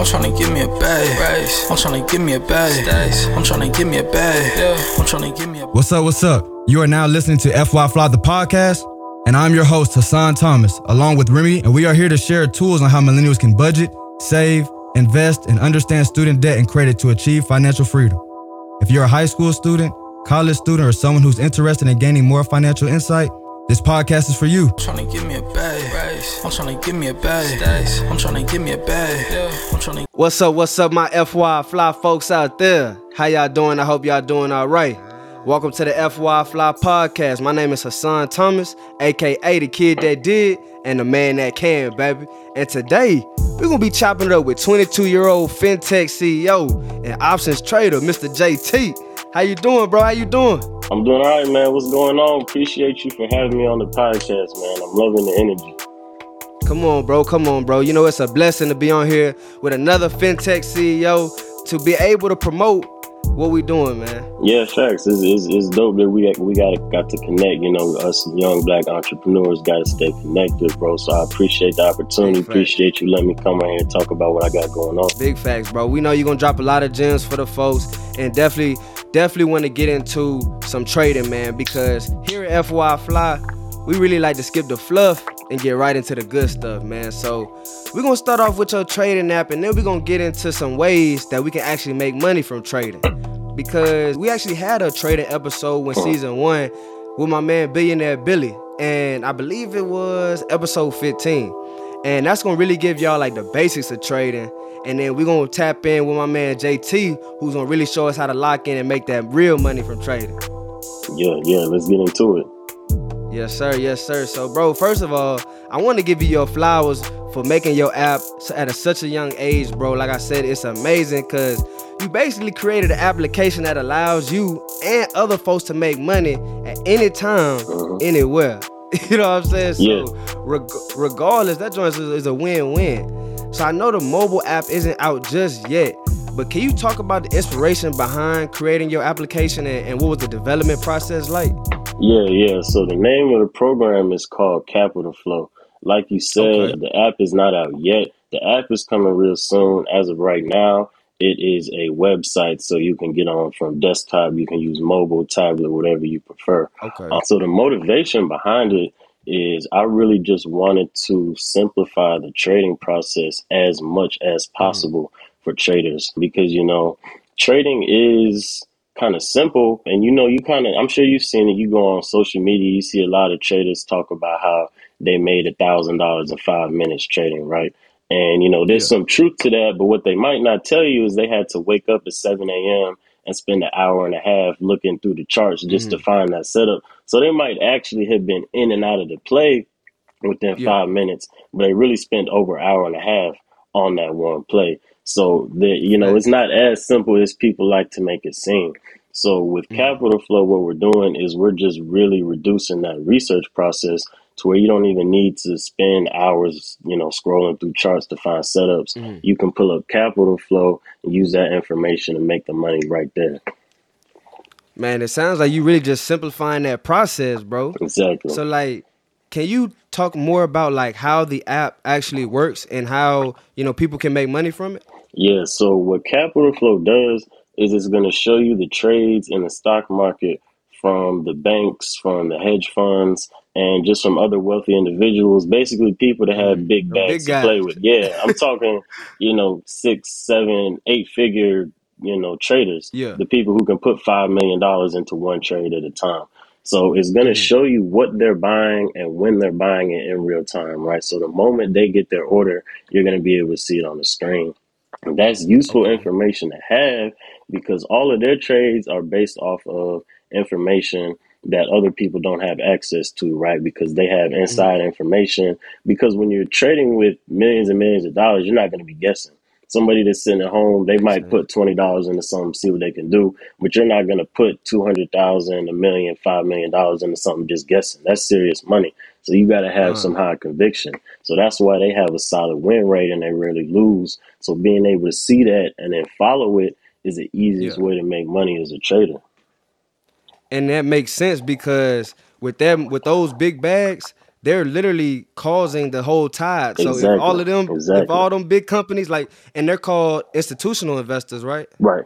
I'm tryna give me a bag. I'm tryna give me a bag. I'm tryna give me a bag. I'm tryna give me a What's up? What's up? You are now listening to FY Fly the podcast, and I'm your host Hassan Thomas, along with Remy, and we are here to share tools on how millennials can budget, save, invest, and understand student debt and credit to achieve financial freedom. If you're a high school student, college student, or someone who's interested in gaining more financial insight, this podcast is for you. tryna give me a bag. I'm tryna give me a bag. I'm tryna give me a bag. I'm tryna What's up? What's up, my FY Fly folks out there? How y'all doing? I hope y'all doing all right. Welcome to the FY Fly podcast. My name is Hassan Thomas, aka the kid that did and the man that can, baby. And today we're gonna be chopping it up with 22 year old fintech CEO and options trader, Mr. JT. How you doing, bro? How you doing? I'm doing all right, man. What's going on? Appreciate you for having me on the podcast, man. I'm loving the energy. Come on, bro. Come on, bro. You know it's a blessing to be on here with another fintech CEO to be able to promote what we doing, man. Yeah, facts. It's, it's, it's dope that we we got got to connect. You know, us young black entrepreneurs got to stay connected, bro. So I appreciate the opportunity. Appreciate you letting me come on here and talk about what I got going on. Big facts, bro. We know you're gonna drop a lot of gems for the folks, and definitely, definitely want to get into some trading, man. Because here at FY Fly, we really like to skip the fluff and get right into the good stuff, man. So we're gonna start off with your trading app, and then we're gonna get into some ways that we can actually make money from trading. Because we actually had a trading episode when season one with my man Billionaire Billy, and I believe it was episode 15. And that's gonna really give y'all like the basics of trading. And then we're gonna tap in with my man JT, who's gonna really show us how to lock in and make that real money from trading. Yeah, yeah. Let's get into it. Yes, sir. Yes, sir. So, bro, first of all, I want to give you your flowers for making your app at a, such a young age, bro. Like I said, it's amazing because you basically created an application that allows you and other folks to make money at any time, Mhm. anywhere. you know what I'm saying? So, Yeah. reg- regardless, that joint is, is a win-win. So I know the mobile app isn't out just yet, but can you talk about the inspiration behind creating your application and, and what was the development process like? Yeah, yeah. So the name of the program is called Capital Flow. Like you said, Okay. the app is not out yet. The app is coming real soon. As of right now, it is a website, so you can get on from desktop. You can use mobile, tablet, whatever you prefer. Okay. Uh, so the motivation behind it is I really just wanted to simplify the trading process as much as possible for traders because you know trading is kind of simple and you know you kind of I'm sure you've seen it you go on social media you see a lot of traders talk about how they made a thousand dollars in five minutes trading right and you know there's some truth to that but what they might not tell you is they had to wake up at 7 a.m and spend an hour and a half looking through the charts just to find that setup so they might actually have been in and out of the play within Yeah. five minutes, but they really spent over an hour and a half on that one play. So the you know it's not as simple as people like to make it seem. So with Mhm. Capital Flow, what we're doing is we're just really reducing that research process to where you don't even need to spend hours, you know, scrolling through charts to find setups. Mhm. You can pull up Capital Flow and use that information to make the money right there. Man, it sounds like you really just simplifying that process, bro. Exactly. So like can you talk more about like how the app actually works and how, you know, people can make money from it? Yeah, so what Capital Flow does is it's going to show you the trades in the stock market from the banks, from the hedge funds, and just from other wealthy individuals, basically people that have mm-hmm. big The big bags to play with. Yeah, I'm talking, you know, six, seven, eight figure, you know, traders. Yeah. The people who can put $5 million into one trade at a time. So it's going to mm. show you what they're buying and when they're buying it in real time, right? So the moment they get their order, you're going to be able to see it on the screen. And That's useful information to have because all of their trades are based off of information that other people don't have access to, right? Because they have inside information. Because when you're trading with millions and millions of dollars, you're not going to be guessing. Somebody that's sitting at home, they might put twenty dollars into something, see what they can do, but you're not going to put two hundred thousand, a million, five million dollars into something just guessing. That's serious money. So you got to have Uh. some high conviction. So that's why they have a solid win rate and they rarely lose. So being able to see that and then follow it is the easiest Yeah. way to make money as a trader. And that makes sense because with them with those big bags, they're literally causing the whole tide. So Exactly, if all of them, if exactly. all them big companies like, and they're called institutional investors, right? Right.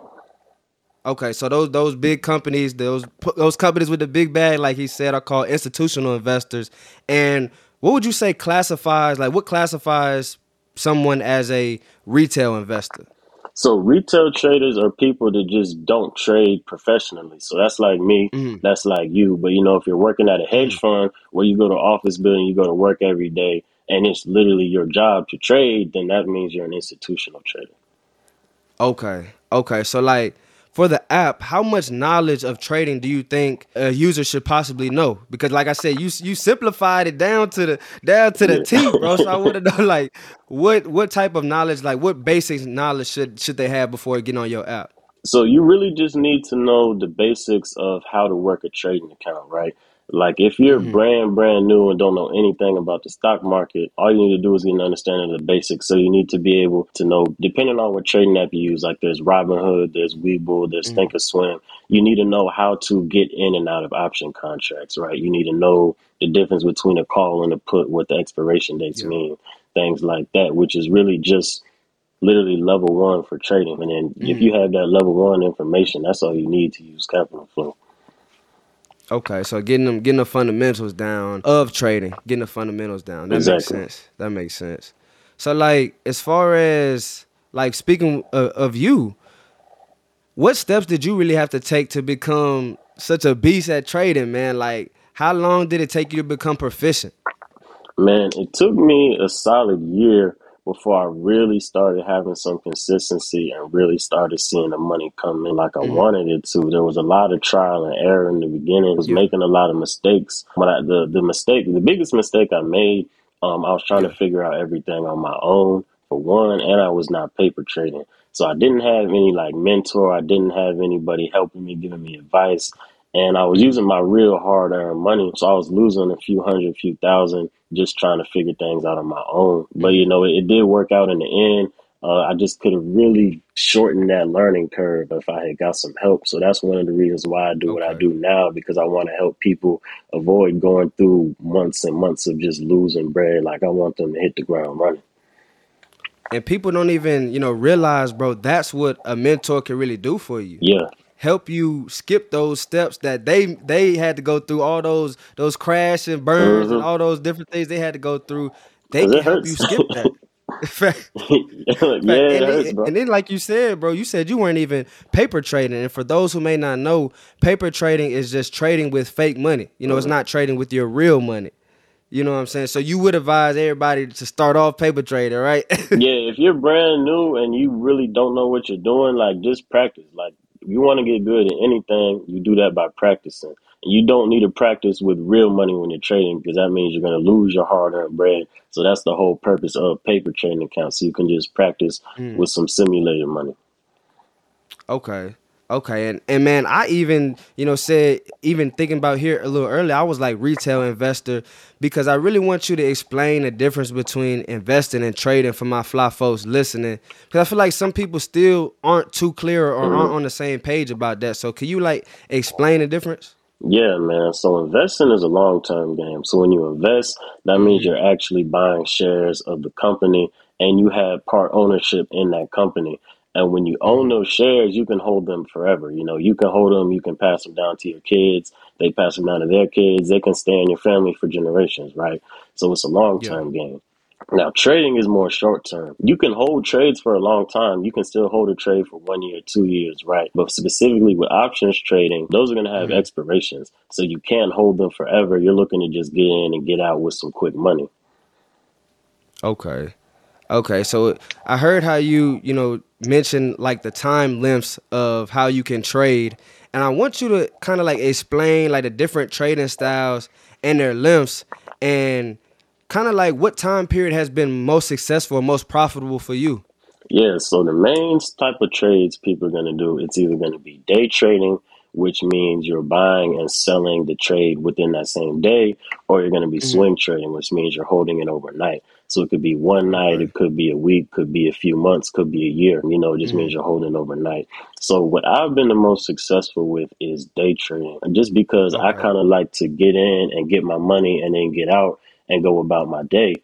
Okay, so those those big companies, those those companies with the big bag, like he said, are called institutional investors. And what would you say classifies like what classifies someone as a retail investor? So retail traders are people that just don't trade professionally. So that's like me, Mhm. that's like you. But you know, if you're working at a hedge fund where you go to office building, you go to work every day, and it's literally your job to trade, then that means you're an institutional trader. Okay, okay. So like for the app, how much knowledge of trading do you think a user should possibly know? Because like I said, you you simplified it down to the down to the T, bro. So I want to know like what what type of knowledge, like what basic knowledge should should they have before getting on your app? So you really just need to know the basics of how to work a trading account, right? Like if you're Mhm. brand brand new and don't know anything about the stock market, all you need to do is get an understanding of the basics. So you need to be able to know, depending on what trading app you use, like there's Robinhood, there's Webull, there's Mhm. Thinkorswim. You need to know how to get in and out of option contracts, right? You need to know the difference between a call and a put, what the expiration dates Yeah. mean, things like that, which is really just literally level one for trading. And then if Mhm. you have that level one information, that's all you need to use capital flow. Okay, so getting them getting the fundamentals down of trading, getting the fundamentals down. That makes sense. That makes sense. So like as far as like speaking of, of you, what steps did you really have to take to become such a beast at trading, man? Like how long did it take you to become proficient? Man, it took me a solid year before I really started having some consistency and really started seeing the money come in like I Mhm. wanted it to. There was a lot of trial and error in the beginning. I was Yeah. making a lot of mistakes. But I, the the mistake, the biggest mistake I made, um, I was trying Yeah. to figure out everything on my own for one, and I was not paper trading. So I didn't have any like mentor. I didn't have anybody helping me, giving me advice. And I was using my real hard earned money. So I was losing a few hundred, few thousand just trying to figure things out on my own. But you know, it, it did work out in the end. Uh, I just could have really shortened that learning curve if I had got some help. So that's one of the reasons why I do what I do now because I want to help people avoid going through months and months of just losing bread. Like I want them to hit the ground running. And people don't even, you know, realize, bro, that's what a mentor can really do for you. Yeah, help you skip those steps that they they had to go through all those those crash and burns and Mhm. all those different things they had to go through They can help you skip that Fact- yeah, fact. and, hurts, then, and then like you said bro you said you weren't even paper trading and for those who may not know paper trading is just trading with fake money you know it's Mhm. not trading with your real money you know what i'm saying so you would advise everybody to start off paper trading right yeah, if you're brand new and you really don't know what you're doing, like just practice. Like if you want to get good at anything, you do that by practicing. And you don't need to practice with real money when you're trading because that means you're going to lose your hard-earned bread. So that's the whole purpose of paper trading accounts. So you can just practice Mm. with some simulated money. Okay. Okay. And and man, I even, you know, said even thinking about here a little earlier, I was like retail investor because I really want you to explain the difference between investing and trading for my fly folks listening. Because I feel like some people still aren't too clear or aren't on the same page about that. So can you like explain the difference? Yeah, man. So investing is a long term game. So when you invest, that means Mhm. you're actually buying shares of the company and you have part ownership in that company. And when you own those shares, you can hold them forever. You know, you can hold them, you can pass them down to your kids, they pass them down to their kids, they can stay in your family for generations, right? So it's a long term game. Now, trading is more short term. You can hold trades for a long time. You can still hold a trade for one year, two years, right? But specifically with options trading, those are going to have Mhm. expirations. So you can't hold them forever. You're looking to just get in and get out with some quick money. Okay. Okay, so I heard how you, you know, mentioned like the time limits of how you can trade, and I want you to kind of like explain like the different trading styles and their limits, and kind of like what time period has been most successful, most profitable for you. Yeah, so the main type of trades people are going to do, it's either going to be day trading, which means you're buying and selling the trade within that same day, or you're going to be Mhm. swing trading, which means you're holding it overnight. So it could be one night, Okay. it could be a week, could be a few months, could be a year. You know, it just Mhm. means you're holding overnight. So what I've been the most successful with is day trading, just because I kind of like to get in and get my money and then get out. and go about my day.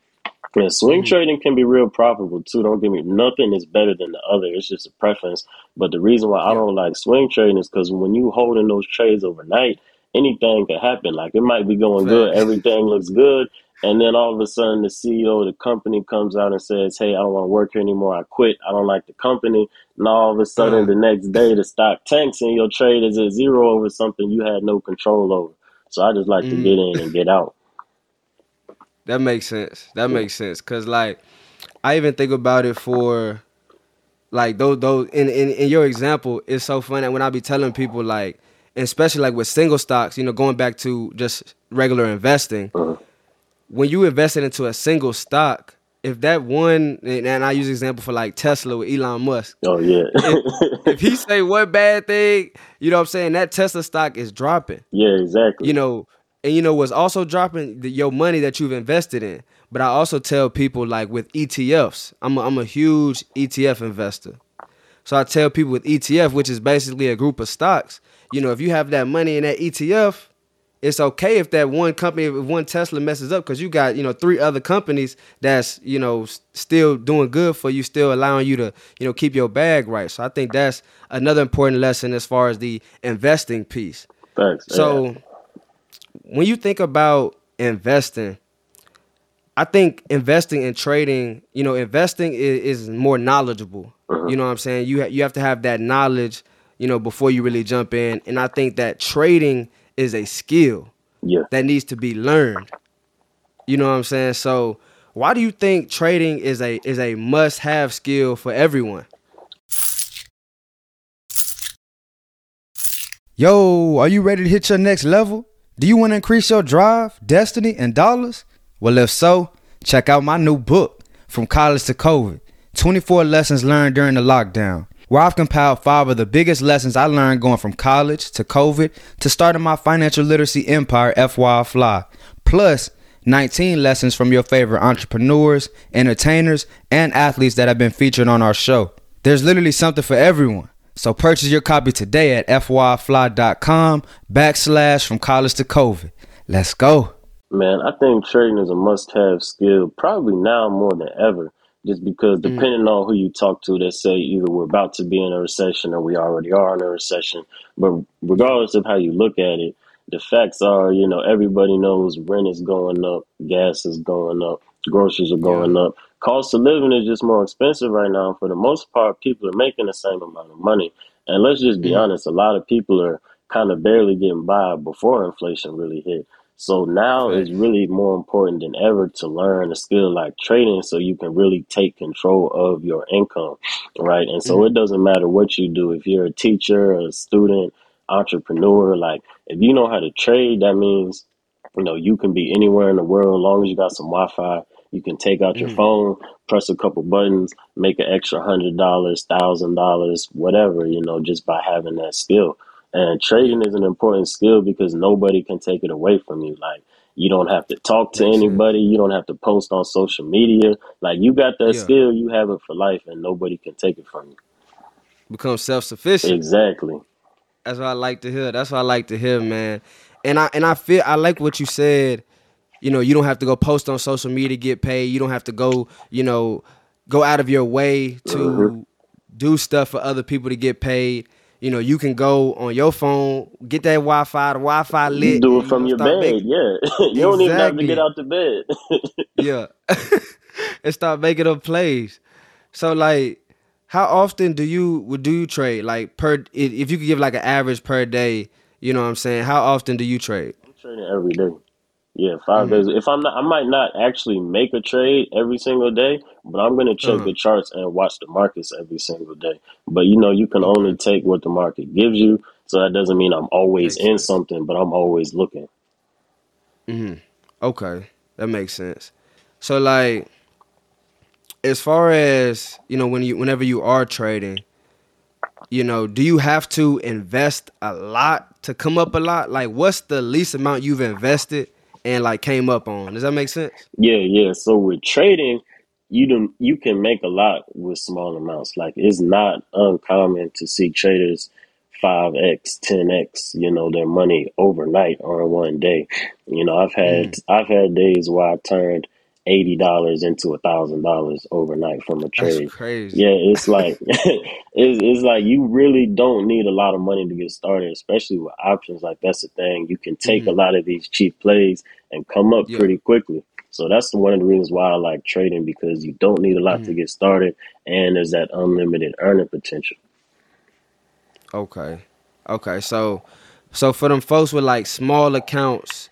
And swing Mhm. trading can be real profitable too. Don't give me nothing is better than the other. It's just a preference. But the reason why I don't like swing trading is because when you holding those trades overnight, anything could happen. Like it might be going good, everything looks good, and then all of a sudden the CEO of the company comes out and says, "Hey, I don't want to work here anymore. I quit. I don't like the company." And all of a sudden the next day the stock tanks and your trade is at zero over something you had no control over. So I just like to get mm. in and get out. That makes sense. That makes sense. Cause like I even think about it for like those those in, in in your example, it's so funny when I be telling people like especially like with single stocks, you know, going back to just regular investing, Uh, when you invested into a single stock, if that one and I use example for like Tesla with Elon Musk, oh yeah, if he say one bad thing, you know what I'm saying, that Tesla stock is dropping. yeah, exactly. you know, and you know what's also dropping the, your money that you've invested in. But I also tell people like with ETFs, I'm a, I'm a huge ETF investor. So I tell people with ETF, which is basically a group of stocks, you know, if you have that money in that ETF, it's okay if that one company, if one Tesla messes up, because you got you know three other companies that's you know still doing good for you, still allowing you to you know keep your bag right. So I think that's another important lesson as far as the investing piece. Yeah. So when you think about investing, I think investing and trading, you know, investing is, is more knowledgeable. Uh-huh. You know what I'm saying? You ha- you have to have that knowledge, you know, before you really jump in. And I think that trading is a skill yeah. that needs to be learned. You know what I'm saying? So why do you think trading is a is a must have skill for everyone? Yo, are you ready to hit your next level? Do you want to increase your drive, destiny, and dollars? Well, if so, check out my new book, From College to COVID 24 Lessons Learned During the Lockdown, where I've compiled five of the biggest lessons I learned going from college to COVID to starting my financial literacy empire, FY Fly, plus 19 lessons from your favorite entrepreneurs, entertainers, and athletes that have been featured on our show. There's literally something for everyone. So purchase your copy today at fyfly.com backslash from college to COVID. Let's go. Man, I think trading is a must-have skill, probably now more than ever. Just because Mm. depending on who you talk to, they say either we're about to be in a recession or we already are in a recession. But regardless of how you look at it, the facts are, you know, everybody knows rent is going up, gas is going up, groceries are going up. Cost of living is just more expensive right now. For the most part, people are making the same amount of money. And let's just be Mhm. honest, a lot of people are kind of barely getting by before inflation really hit. So now Facts. it's really more important than ever to learn a skill like trading so you can really take control of your income, right? And so Mhm. it doesn't matter what you do. If you're a teacher, a student, entrepreneur, like if you know how to trade, that means you know you can be anywhere in the world as long as you got some Wi-Fi. You can take out your Mhm. phone, press a couple buttons, make an extra hundred dollars, thousand dollars, whatever, you know, just by having that skill. And trading is an important skill because nobody can take it away from you. Like you don't have to talk to Makes sense. anybody, you don't have to post on social media. Like you got that Yeah. skill, you have it for life and nobody can take it from you. Become self sufficient. Exactly. That's what I like to hear. That's what I like to hear, man. And I and I feel I like what you said. You know, you don't have to go post on social media to get paid. You don't have to go, you know, go out of your way to Mhm. do stuff for other people to get paid. You know, you can go on your phone, get that Wi-Fi, the Wi-Fi lit. You do it from know, your bed, making- yeah. you don't even have to get out the bed. yeah, and start making up plays. So like, how often do you would do you trade? Like per, if you could give like an average per day, you know what I'm saying? How often do you trade? I'm trading every day. Yeah, 5 Mhm. days. If I'm not, I might not actually make a trade every single day, but I'm gonna check Uh-huh. the charts and watch the markets every single day. But you know, you can Okay. only take what the market gives you, so that doesn't mean I'm always Makes in sense. something, but I'm always looking. hmm Okay, that makes sense. So like, as far as you know, when you whenever you are trading, you know, do you have to invest a lot to come up a lot? Like, what's the least amount you've invested and like came up on? Does that make sense? Yeah, yeah. So with trading, you do you can make a lot with small amounts. Like it's not uncommon to see traders 5x, 10x, you know, their money overnight or in one day. You know, I've had Mm. I've had days where I turned eighty dollars into a thousand dollars overnight from a That's trade. crazy. Yeah, it's like it's, it's like you really don't need a lot of money to get started, especially with options. Like that's the thing. You can take a Mhm. lot of these cheap plays and come up Yeah. pretty quickly. So that's the, one of the reasons why I like trading because you don't need a lot to Mhm. get started, and there's that unlimited earning potential. Okay. Okay. So so for them folks with like small accounts,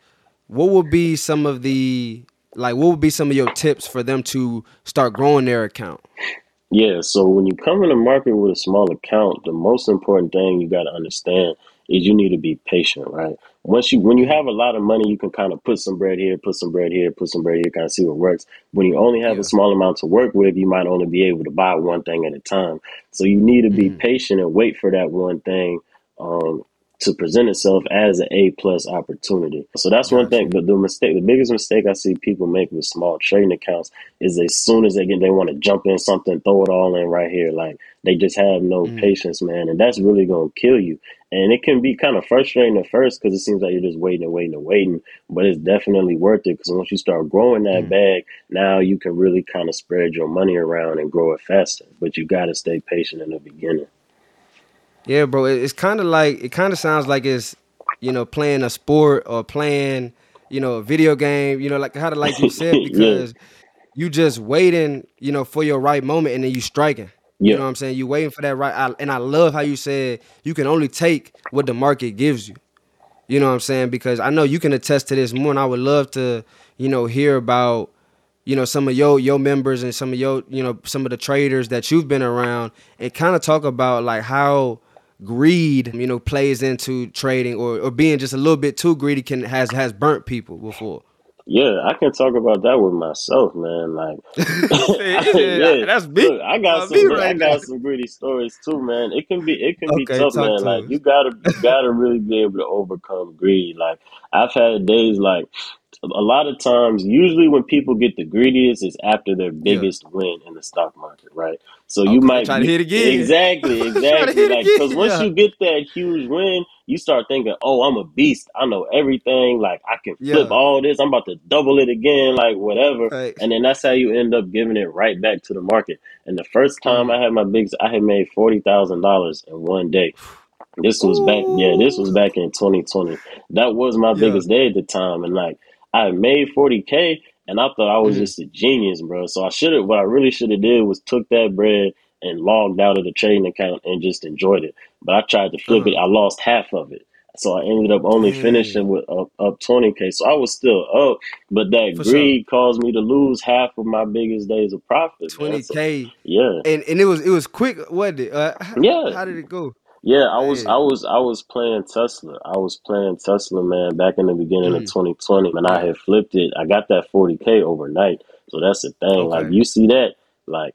what would be some of the like what would be some of your tips for them to start growing their account? Yeah, so when you come in the market with a small account, the most important thing you got to understand is you need to be patient, right? Once you when you have a lot of money, you can kind of put some bread here, put some bread here, put some bread here, kind of see what works. When you only have Yeah. a small amount to work with, you might only be able to buy one thing at a time. So you need to be Mhm. patient and wait for that one thing um, to present itself as an A plus opportunity. So that's one thing. But the mistake, the biggest mistake I see people make with small trading accounts is as soon as they get, they want to jump in something, throw it all in right here. Like they just have no Mhm. patience, man, and that's really gonna kill you. And it can be kind of frustrating at first because it seems like you're just waiting and waiting and waiting, but it's definitely worth it because once you start growing that Mhm. bag, now you can really kind of spread your money around and grow it faster. But you got to stay patient in the beginning. Yeah, bro. It's kind of like it kind of sounds like it's you know playing a sport or playing you know a video game. You know, like how to like you said Yeah. because you just waiting you know for your right moment and then you striking. You know what I'm saying? You waiting for that right. I, and I love how you said you can only take what the market gives you. You know what I'm saying? Because I know you can attest to this more, and I would love to you know hear about you know some of your your members and some of your you know some of the traders that you've been around and kind of talk about like how greed you know plays into trading or, or being just a little bit too greedy can has has burnt people before Yeah, I can talk about that with myself, man. Like, yeah, that's me Look, I got Uh, some. me I got there. some gritty stories too, man. It can be. It can be tough, man. to Like us. you gotta, you gotta really be able to overcome greed. Like I've had days like. A lot of times, usually when people get the greediest, is after their Yeah. biggest win in the stock market, right? So you Okay, might try to hit again. exactly, exactly. Like because once yeah. you get that huge win, you start thinking, "Oh, I'm a beast. I know everything. Like I can flip Yeah. all this. I'm about to double it again. Like whatever." Right. And then that's how you end up giving it right back to the market. And the first time Mm. I had my biggest, I had made forty thousand dollars in one day. This was back, yeah, this was back in 2020. That was my Yeah. biggest day at the time, and like I made 40k, and I thought I was Mhm. just a genius, bro. So I should have, what I really should have did was took that bread and logged out of the trading account and just enjoyed it. But I tried to flip Uh-huh. it, I lost half of it. So I ended up only Dang. finishing with up, up 20k. So I was still up, but that For sure. greed caused me to lose half of my biggest days of profit. man. Twenty So, k, yeah. and and it was it was quick, wasn't it? Uh, Yeah. How did it go? Yeah, I was. I was I was playing Tesla. I was playing Tesla, man, back in the beginning of Mhm. 2020, and I had flipped it. I got that 40k overnight. So that's the thing. Like Okay. you see that, like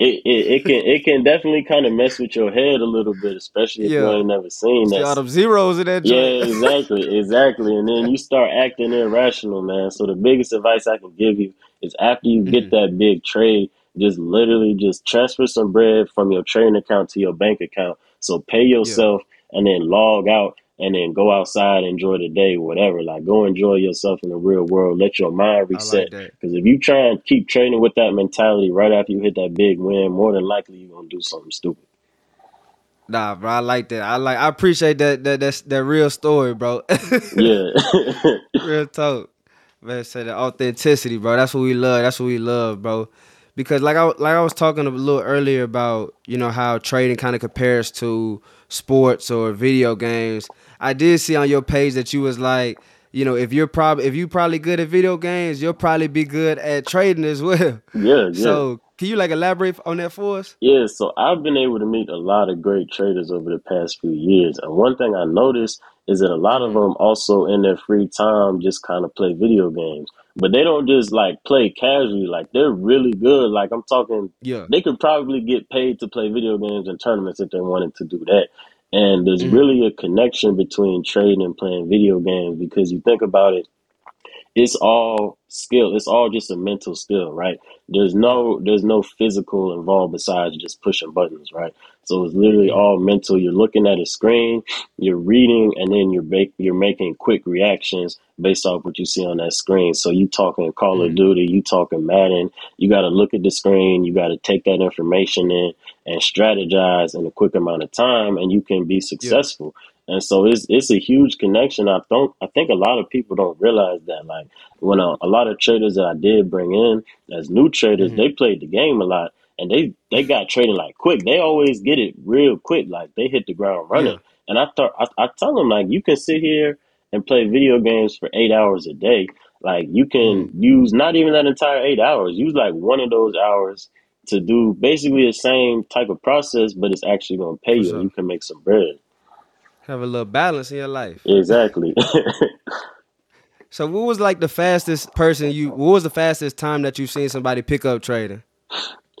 it, it, it can it can definitely kind of mess with your head a little bit, especially if you Yeah. ain't never seen See all that. them zeros in that Yeah, exactly, exactly. And then you start acting irrational, man. So the biggest advice I can give you is after you get Mhm. that big trade, just literally just transfer some bread from your trading account to your bank account. So pay yourself and then log out and then go outside, enjoy the day, whatever. Like go enjoy yourself in the real world. Let your mind reset. Because if you try and keep training with that mentality right after you hit that big win, more than likely you're gonna do something stupid. Nah, bro, I like that. I like. I appreciate that. That that's that real story, bro. Yeah. real talk. Man, say the authenticity, bro. That's what we love. That's what we love, bro. Because like I like I was talking a little earlier about you know how trading kind of compares to sports or video games. I did see on your page that you was like, you know, if you're probably if you probably good at video games, you'll probably be good at trading as well. yeah, yeah. So can you like elaborate on that for us? Yeah, so I've been able to meet a lot of great traders over the past few years. And one thing I noticed is that a lot of them also in their free time just kind of play video games. But they don't just like play casually, like they're really good. Like I'm talking Yeah. they could probably get paid to play video games and tournaments if they wanted to do that. And there's Mhm. really a connection between trading and playing video games because you think about it, it's all skill. It's all just a mental skill, right? There's no there's no physical involved besides just pushing buttons, right? So it's literally mm-hmm. all mental. You're looking at a screen, you're reading, and then you're make, you're making quick reactions based off what you see on that screen. So you talking Call of mm-hmm. Duty, you talking Madden. You got to look at the screen. You got to take that information in and strategize in a quick amount of time, and you can be successful. And so it's it's a huge connection. I don't I think a lot of people don't realize that. Like when a, a lot of traders that I did bring in as new traders, mm-hmm. they played the game a lot and they they got trading like quick. They always get it real quick. Like they hit the ground running. Yeah. And I thought I, I tell them like you can sit here and play video games for eight hours a day. Like you can mm-hmm. use not even that entire eight hours. Use like one of those hours to do basically the same type of process, but it's actually going to pay For you. sure. You can make some bread. Have a little balance in your life. Exactly. So what was like the fastest person you what was the fastest time that you've seen somebody pick up trading?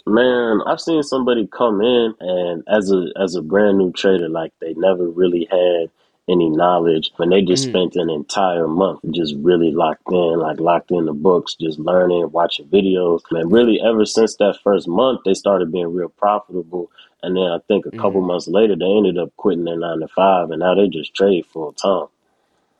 Man, I've seen somebody come in and as a as a brand new trader, like they never really had any knowledge, and they just mm. spent an entire month just really locked in, like locked in the books, just learning, watching videos. And really, ever since that first month, they started being real profitable. And then I think a couple mm. months later, they ended up quitting their nine to five, and now they just trade full time.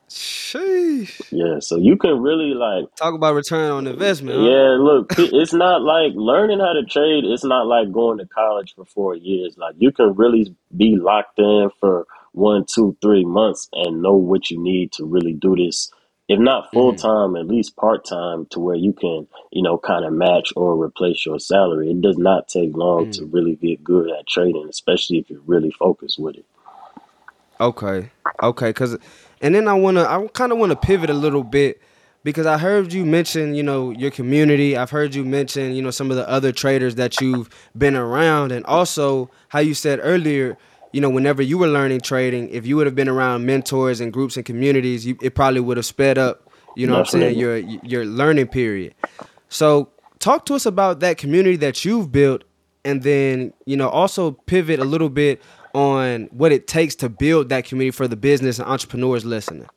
Sheesh. Yeah, so you can really like Talk about return on investment. huh? Yeah, look, it- it's not like learning how to trade. It's not like going to college for four years. Like you can really be locked in for one, two, three months and know what you need to really do this. If not mm-hmm. full time, at least part time, to where you can, you know, kind of match or replace your salary. It does not take long to mm. really get good at trading, especially if you're really focused with it. Okay. Okay, cuz and then I want to I kind of want to pivot a little bit because I heard you mention, you know, your community. I've heard you mention, you know, some of the other traders that you've been around and also how you said earlier, you know, whenever you were learning trading, if you would have been around mentors and groups and communities, you, it probably would have sped up, you know what I'm saying, your your learning period. So, talk to us about that community that you've built and then, you know, also pivot a little bit on what it takes to build that community for the business and entrepreneurs listening.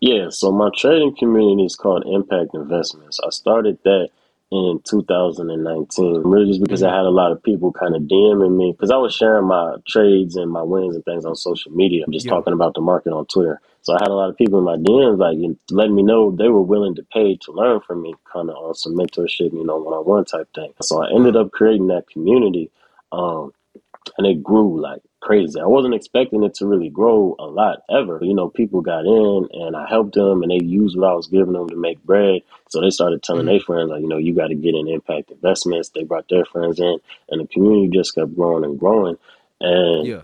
Yeah, so my trading community is called Impact Investments. I started that in 2019, really just because I had a lot of people kind of DMing me because I was sharing my trades and my wins and things on social media, just Yeah. talking about the market on Twitter. So I had a lot of people in my DMs like you know, letting me know they were willing to pay to learn from me, kind of on some mentorship, you know, one-on-one type thing. So I ended up creating that community. Um, and it grew like crazy. I wasn't expecting it to really grow a lot ever. You know, people got in and I helped them and they used what I was giving them to make bread. So they started telling mm-hmm. their friends, like, you know, you got to get in impact investments. They brought their friends in and the community just kept growing and growing. And Yeah.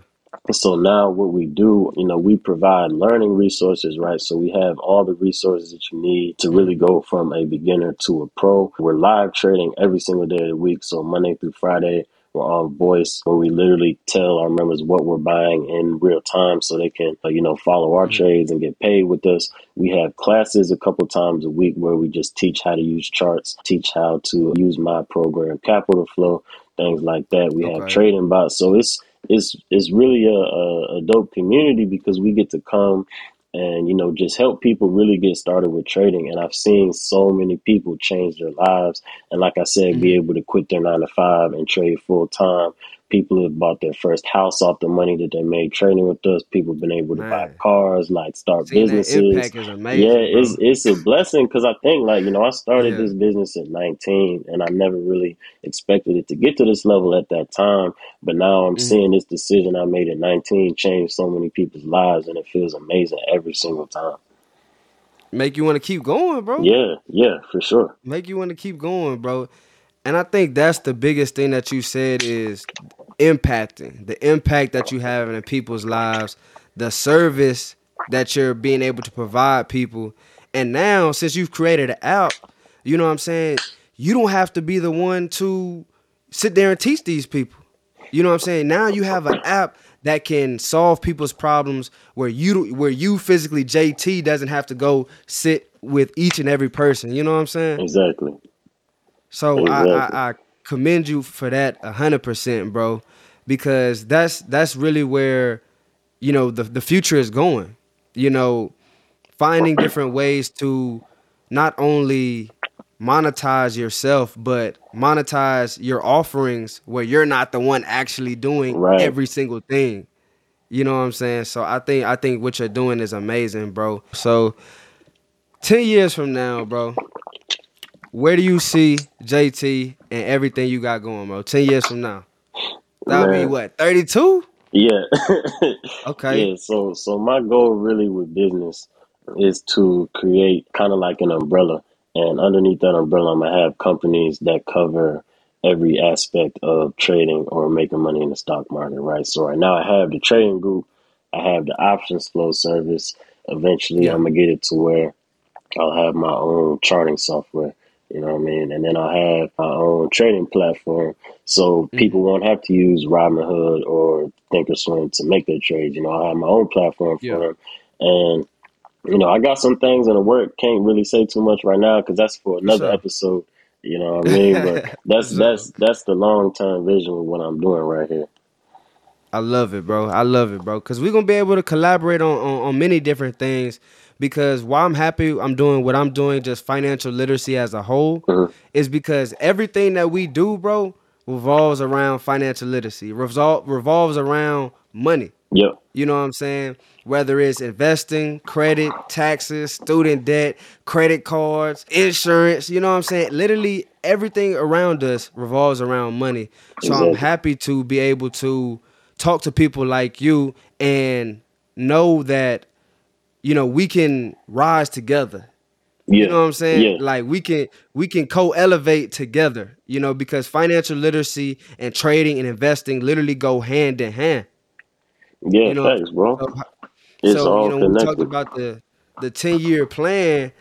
so now what we do, you know, we provide learning resources, right? So we have all the resources that you need to mm-hmm. really go from a beginner to a pro. We're live trading every single day of the week. So Monday through Friday, we're on voice where we literally tell our members what we're buying in real time so they can, uh, you know, follow our trades and get paid with us. We have classes a couple times a week where we just teach how to use charts, teach how to use my program, Capital Flow, things like that. We have trading bots. So it's it's it's really a, a dope community because we get to come and you know just help people really get started with trading. And i've seen so many people change their lives and like i said be mm-hmm. able to quit their nine to five and trade full time people have bought their first house off the money that they made trading with us people have been able to buy cars like start Seeing businesses amazing. yeah, bro. it's it's a blessing because I think like you know I started Yeah. this business at 19 and I never really expected it to get to this level at that time. But now I'm Mhm. seeing this decision I made at 19 change so many people's lives and it feels amazing every single time. Make you want to keep going, bro. Yeah, yeah, for sure. Make you want to keep going, bro. And I think that's the biggest thing that you said is impacting the impact that you have in people's lives, the service that you're being able to provide people. And now, since you've created an app, you know what I'm saying? You don't have to be the one to sit there and teach these people. You know what I'm saying? Now you have an app that can solve people's problems where you where you physically JT doesn't have to go sit with each and every person. You know what I'm saying? Exactly. So Exactly. I, I, I commend you for that hundred percent, bro, because that's that's really where you know the the future is going. You know, finding different ways to not only monetize yourself, but monetize your offerings where you're not the one actually doing Right. every single thing. You know what I'm saying? So I think I think what you're doing is amazing, bro. So 10 years from now, bro, where do you see JT and everything you got going, bro? 10 years from now. That'll be what, 32? Yeah. Okay. Yeah, so so my goal really with business is to create kind of like an umbrella, and underneath that umbrella, I'm gonna have companies that cover every aspect of trading or making money in the stock market, right? So right now, I have the trading group, I have the options flow service. Eventually, Yeah. I'm gonna get it to where I'll have my own charting software. You know what I mean? And then I'll have my own trading platform. So mm-hmm. people won't have to use Robinhood or Thinkorswim to make their trades. You know, I have my own platform for Yeah. them. And, you know, I got some things in the work. Can't really say too much right now because that's for another Sure. episode. You know what I mean? But that's that's that's the long term vision of what I'm doing right here. I love it, bro. I love it, bro. Cause we're gonna be able to collaborate on, on, on many different things. Because why I'm happy I'm doing what I'm doing, just financial literacy as a whole, Mhm. is because everything that we do, bro, revolves around financial literacy. Revol- revolves around money. Yep. You know what I'm saying? Whether it's investing, credit, taxes, student debt, credit cards, insurance, you know what I'm saying? Literally everything around us revolves around money. So I'm happy to be able to talk to people like you and know that you know we can rise together. Yeah. You know what I'm saying? Yeah. Like we can we can co-elevate together, you know, because financial literacy and trading and investing literally go hand in hand. Yeah, You know, thanks, bro. So, It's so all you know, when we talked connected. about the the ten year plan.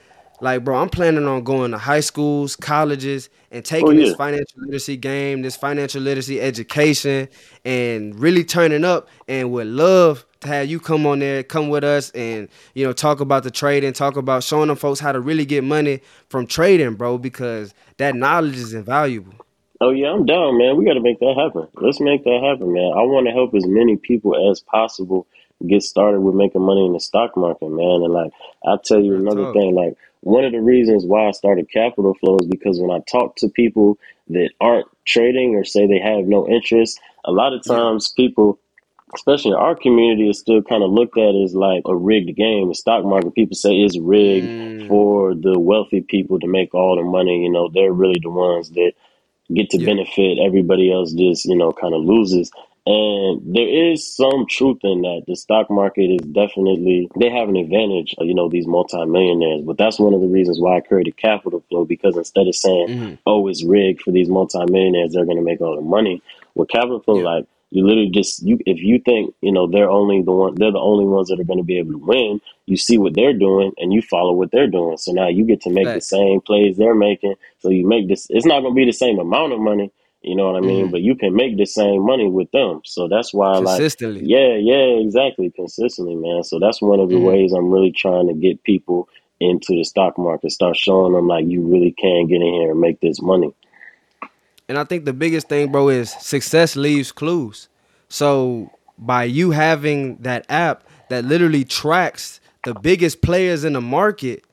Like, bro, I'm planning on going to high schools, colleges, and taking Oh, this financial literacy game, this financial literacy education, and really turning up. And would love to have you come on there, come with us, and you know, talk about the trading, talk about showing them folks how to really get money from trading, bro, because that knowledge is invaluable. Oh yeah, I'm down, man. We got to make that happen. Let's make that happen, man. I want to help as many people as possible get started with making money in the stock market, man. And like, I'll tell you another thing. Like, one of the reasons why I started Capital Flow is because when I talk to people that aren't trading or say they have no interest, a lot of times people especially in our community, is still kind of looked at as like a rigged game. The stock market, people say it's rigged Mm. for the wealthy people to make all the money. You know, they're really the ones that get to Yeah. benefit. Everybody else just, you know, kind of loses. And there is some truth in that. The stock market is definitely, they have an advantage, you know, these multimillionaires. But that's one of the reasons why I created Capital Flow because instead of saying, Mhm. oh, it's rigged for these multimillionaires, they're going to make all the money. With Capital Flow, Yeah. like, you literally just you if you think you know they're only the one they're the only ones that are going to be able to win you see what they're doing and you follow what they're doing so now you get to make the same plays they're making so you make this it's not going to be the same amount of money you know what i mean Mhm. but you can make the same money with them so that's why like Consistently. yeah yeah exactly consistently man so that's one of the Mhm. ways i'm really trying to get people into the stock market start showing them like you really can get in here and make this money And I think the biggest thing, bro, is success leaves clues. So by you having that app that literally tracks the biggest players in the market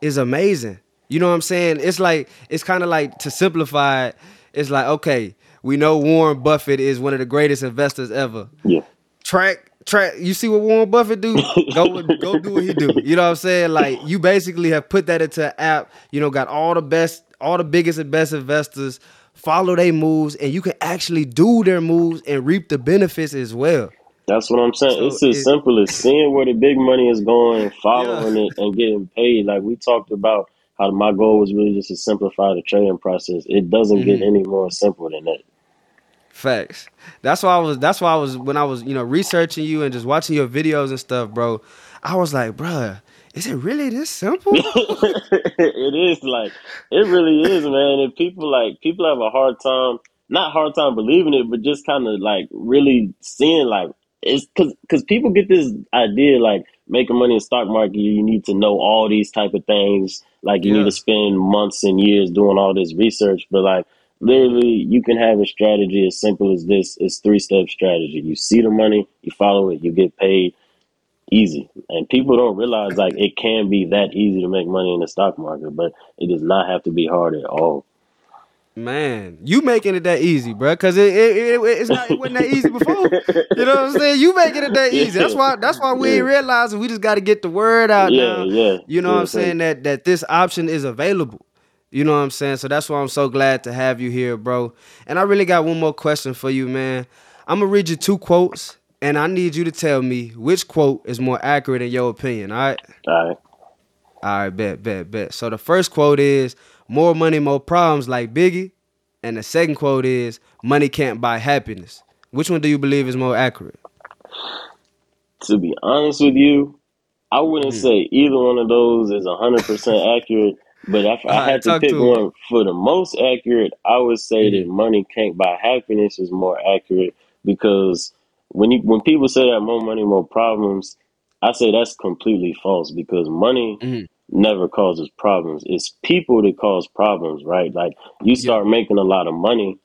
is amazing. You know what I'm saying? It's like it's kind of like to simplify it, it's like, okay, we know Warren Buffett is one of the greatest investors ever. yeah Track track you see what Warren Buffett do? Go go do what he do. You know what I'm saying? Like you basically have put that into an app, you know, got all the best, all the biggest and best investors, follow their moves, and you can actually do their moves and reap the benefits as well. That's what I'm saying. So it's as it- simple as seeing where the big money is going, following it, and getting paid. Like we talked about my goal was really just to simplify the trading process. It doesn't get Mhm. any more simple than that. Facts. That's why I was. That's why I was when I was, you know, researching you and just watching your videos and stuff, bro. I was like, bruh, is it really this simple? it is like it really is, man. And people like people have a hard time, not hard time believing it, but just kind of like really seeing like it's because because people get this idea like making money in stock market, you need to know all these type of things. Like you Yeah. need to spend months and years doing all this research, but like literally you can have a strategy as simple as this. It's three step strategy. You see the money, you follow it, you get paid easy. And people don't realize like it can be that easy to make money in the stock market, but it does not have to be hard at all. Man, you making it that easy, bro? Cause it, it, it it's not it wasn't that easy before. You know what I'm saying? You making it that easy. That's why that's why we ain't realizing we just got to get the word out Yeah, now. yeah. You know Yeah, what I'm saying? That that this option is available. You know what I'm saying? So that's why I'm so glad to have you here, bro. And I really got one more question for you, man. I'm gonna read you two quotes, and I need you to tell me which quote is more accurate in your opinion. All right? All right. All right, bet, bet, bet. So the first quote is more money, more problems like Biggie. And the second quote is money can't buy happiness. Which one do you believe is more accurate? To be honest with you, I wouldn't Hmm. say either one of those is hundred percent accurate. But if I had to pick to one for the most accurate, I would say that money can't buy happiness is more accurate because when you when people say that more money, more problems, I say that's completely false because money Mhm. Never causes problems. It's people that cause problems, right? Like you start making a lot of money,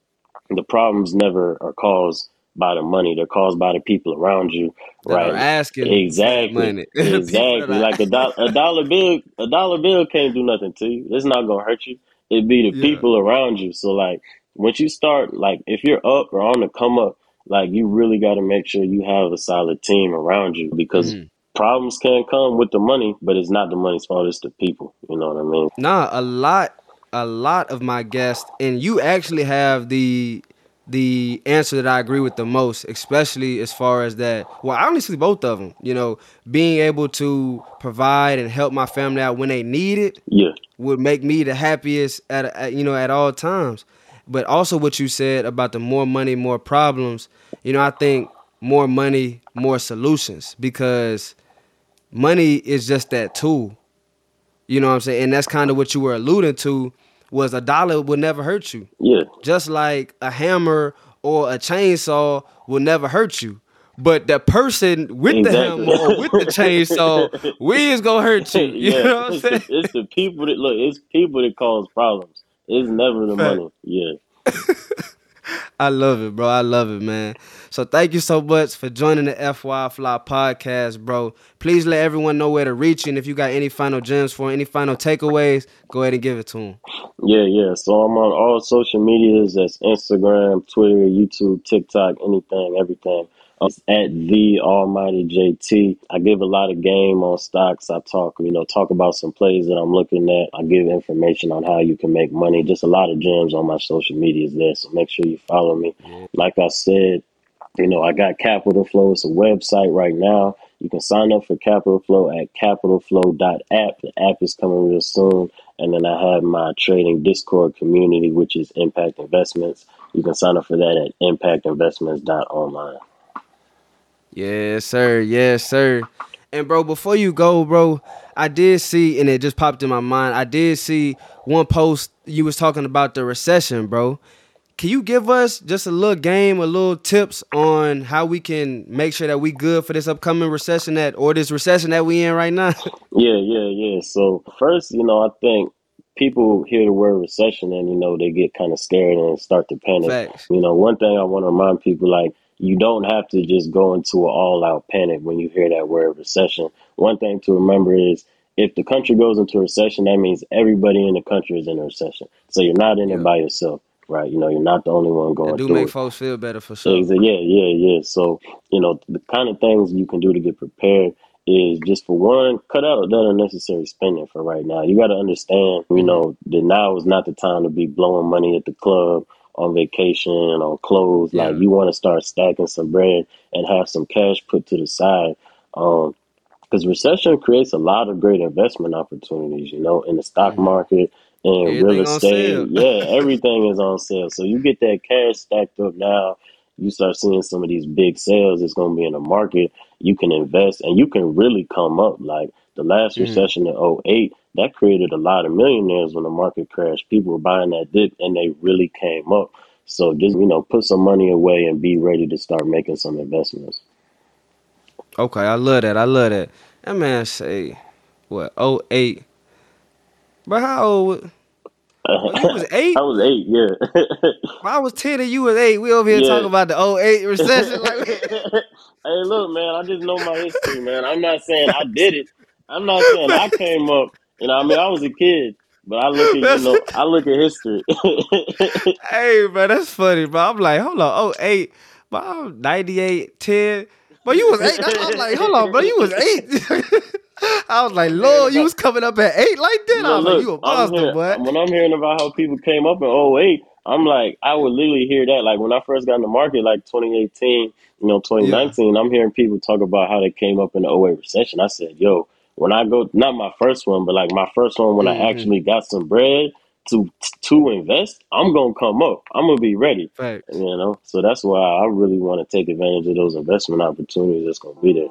the problems never are caused by the money. They're caused by the people around you, That right? asking Exactly. money. The people exactly. Like a, do- a dollar bill, a dollar bill can't do nothing to you. It's not gonna hurt you. It'd be the Yeah. people around you. So like, once you start, like, if you're up or on the come up, like, you really got to make sure you have a solid team around you because Mhm. Problems can come with the money, but it's not the money's fault. It's the people. You know what I mean? Nah, a lot, a lot of my guests, and you actually have the the answer that I agree with the most, especially as far as that. Well, honestly, both of them. You know, being able to provide and help my family out when they need it Yeah. would make me the happiest at, at you know at all times. But also what you said about the more money, more problems. You know, I think more money, more solutions because money is just that tool. You know what I'm saying? And that's kind of what you were alluding to was a dollar would never hurt you. Yeah. Just like a hammer or a chainsaw will never hurt you. But the person with Exactly. the hammer or with the chainsaw, we is gonna hurt you. You yeah. know what I'm it's, saying? the, it's the people that look. It's people that cause problems. It's never the Fact. money. Yeah. I love it, bro. I love it, man. So thank you so much for joining the FYI Fly podcast, bro. Please let everyone know where to reach you. And if you got any final gems for any final takeaways, go ahead and give it to them. Yeah, yeah. So I'm on all social medias. That's Instagram, Twitter, YouTube, TikTok, anything, everything. It's at the Almighty JT. I give a lot of game on stocks. I talk, you know, talk about some plays that I'm looking at. I give information on how you can make money. Just a lot of gems on my social medias there. So make sure you follow me. Like I said, you know, I got Capital Flow. It's a website right now. You can sign up for Capital Flow at capitalflow.app. The app is coming real soon. And then I have my trading Discord community, which is Impact Investments. You can sign up for that at impactinvestments.online. Yes, sir. Yes, sir. And bro, before you go, bro, I did see, and it just popped in my mind. I did see one post you was talking about the recession, bro. Can you give us just a little game, a little tips on how we can make sure that we good for this upcoming recession that or this recession that we in right now? Yeah, yeah, yeah. So first, you know, I think people hear the word recession and you know they get kind of scared and start to panic. Facts. You know, one thing I want to remind people like you don't have to just go into an all-out panic when you hear that word recession. One thing to remember is if the country goes into a recession, that means everybody in the country is in a recession. So you're not in Yeah. it by yourself, right? You know, you're not the only one going That do through make it. folks feel better for sure. Exa- Yeah, yeah, yeah. So, you know, the kind of things you can do to get prepared is just for one, cut out that unnecessary spending for right now. You got to understand, you know, that now is not the time to be blowing money at the club, on vacation, on clothes. Like, Yeah. you want to start stacking some bread and have some cash put to the side. Um, because recession creates a lot of great investment opportunities, you know, in the stock market and Everything real estate. Yeah, everything is on sale. So you get that cash stacked up now. You start seeing some of these big sales. It's going to be in the market. You can invest and you can really come up. Like the last mm. recession in 08, that created a lot of millionaires when the market crashed. People were buying that dip and they really came up. So just, you know, put some money away and be ready to start making some investments. Okay, I love that. I love that. That man say, what, 08? But how old? Well, uh, you was eight. I was eight. Yeah. I was ten and you was eight. We over here yeah. talking about the 08 recession. Hey, look, man. I just know my history, man. I'm not saying I did it. I'm not saying I came up. You know, I mean, I was a kid. But I look at you know, I look at history. hey, man, that's funny, bro. I'm like, hold on, oh eight, but I'm 98, 10. But you was eight. I'm like, hold on, bro, you was eight. I was like, Lord, you was coming up at eight like that. I was like, you a monster, boy. When I'm hearing about how people came up in 08, I'm like, I would literally hear that. Like when I first got in the market, like 2018, you know, 2019, I'm hearing people talk about how they came up in the 08 recession. I said, yo, when I go, not my first one, but like my first one when Mhm. I actually got some bread to to invest, I'm gonna come up. I'm gonna be ready. You know, so that's why I really want to take advantage of those investment opportunities that's gonna be there.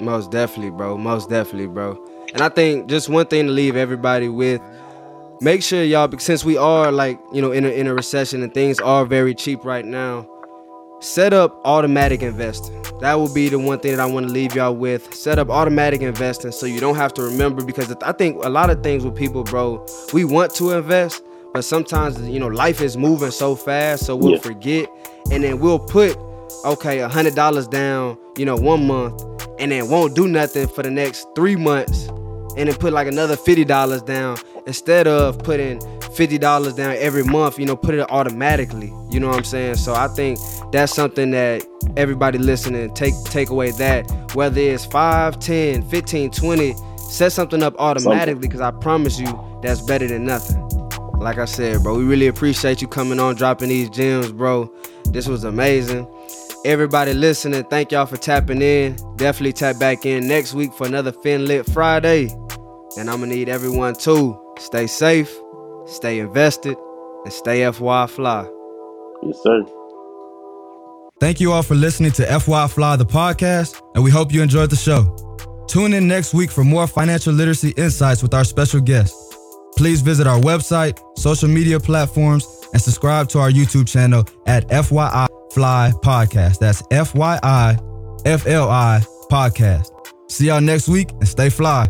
Most definitely, bro. Most definitely, bro. And I think just one thing to leave everybody with make sure y'all, since we are like, you know, in a, in a recession and things are very cheap right now, set up automatic investing. That will be the one thing that I want to leave y'all with. Set up automatic investing so you don't have to remember because I think a lot of things with people, bro, we want to invest, but sometimes, you know, life is moving so fast, so we'll Yeah. forget. And then we'll put, okay, a hundred dollars down, you know, one month, and then won't do nothing for the next three months, and then put like another fifty dollars down instead of putting fifty dollars down every month. You know, put it automatically. You know what I'm saying? So I think that's something that everybody listening take take away that whether it's 5, 10, 15, 20, set something up automatically because I promise you that's better than nothing. Like I said, bro, we really appreciate you coming on, dropping these gems, bro. This was amazing. Everybody listening, thank y'all for tapping in. Definitely tap back in next week for another FinLit Friday. And I'm gonna need everyone to stay safe, stay invested, and stay FYI fly. Yes, sir. Thank you all for listening to FYI Fly the podcast, and we hope you enjoyed the show. Tune in next week for more financial literacy insights with our special guest. Please visit our website, social media platforms, and subscribe to our YouTube channel at FYI Fly Podcast. That's F Y I F L I Podcast. See y'all next week and stay fly.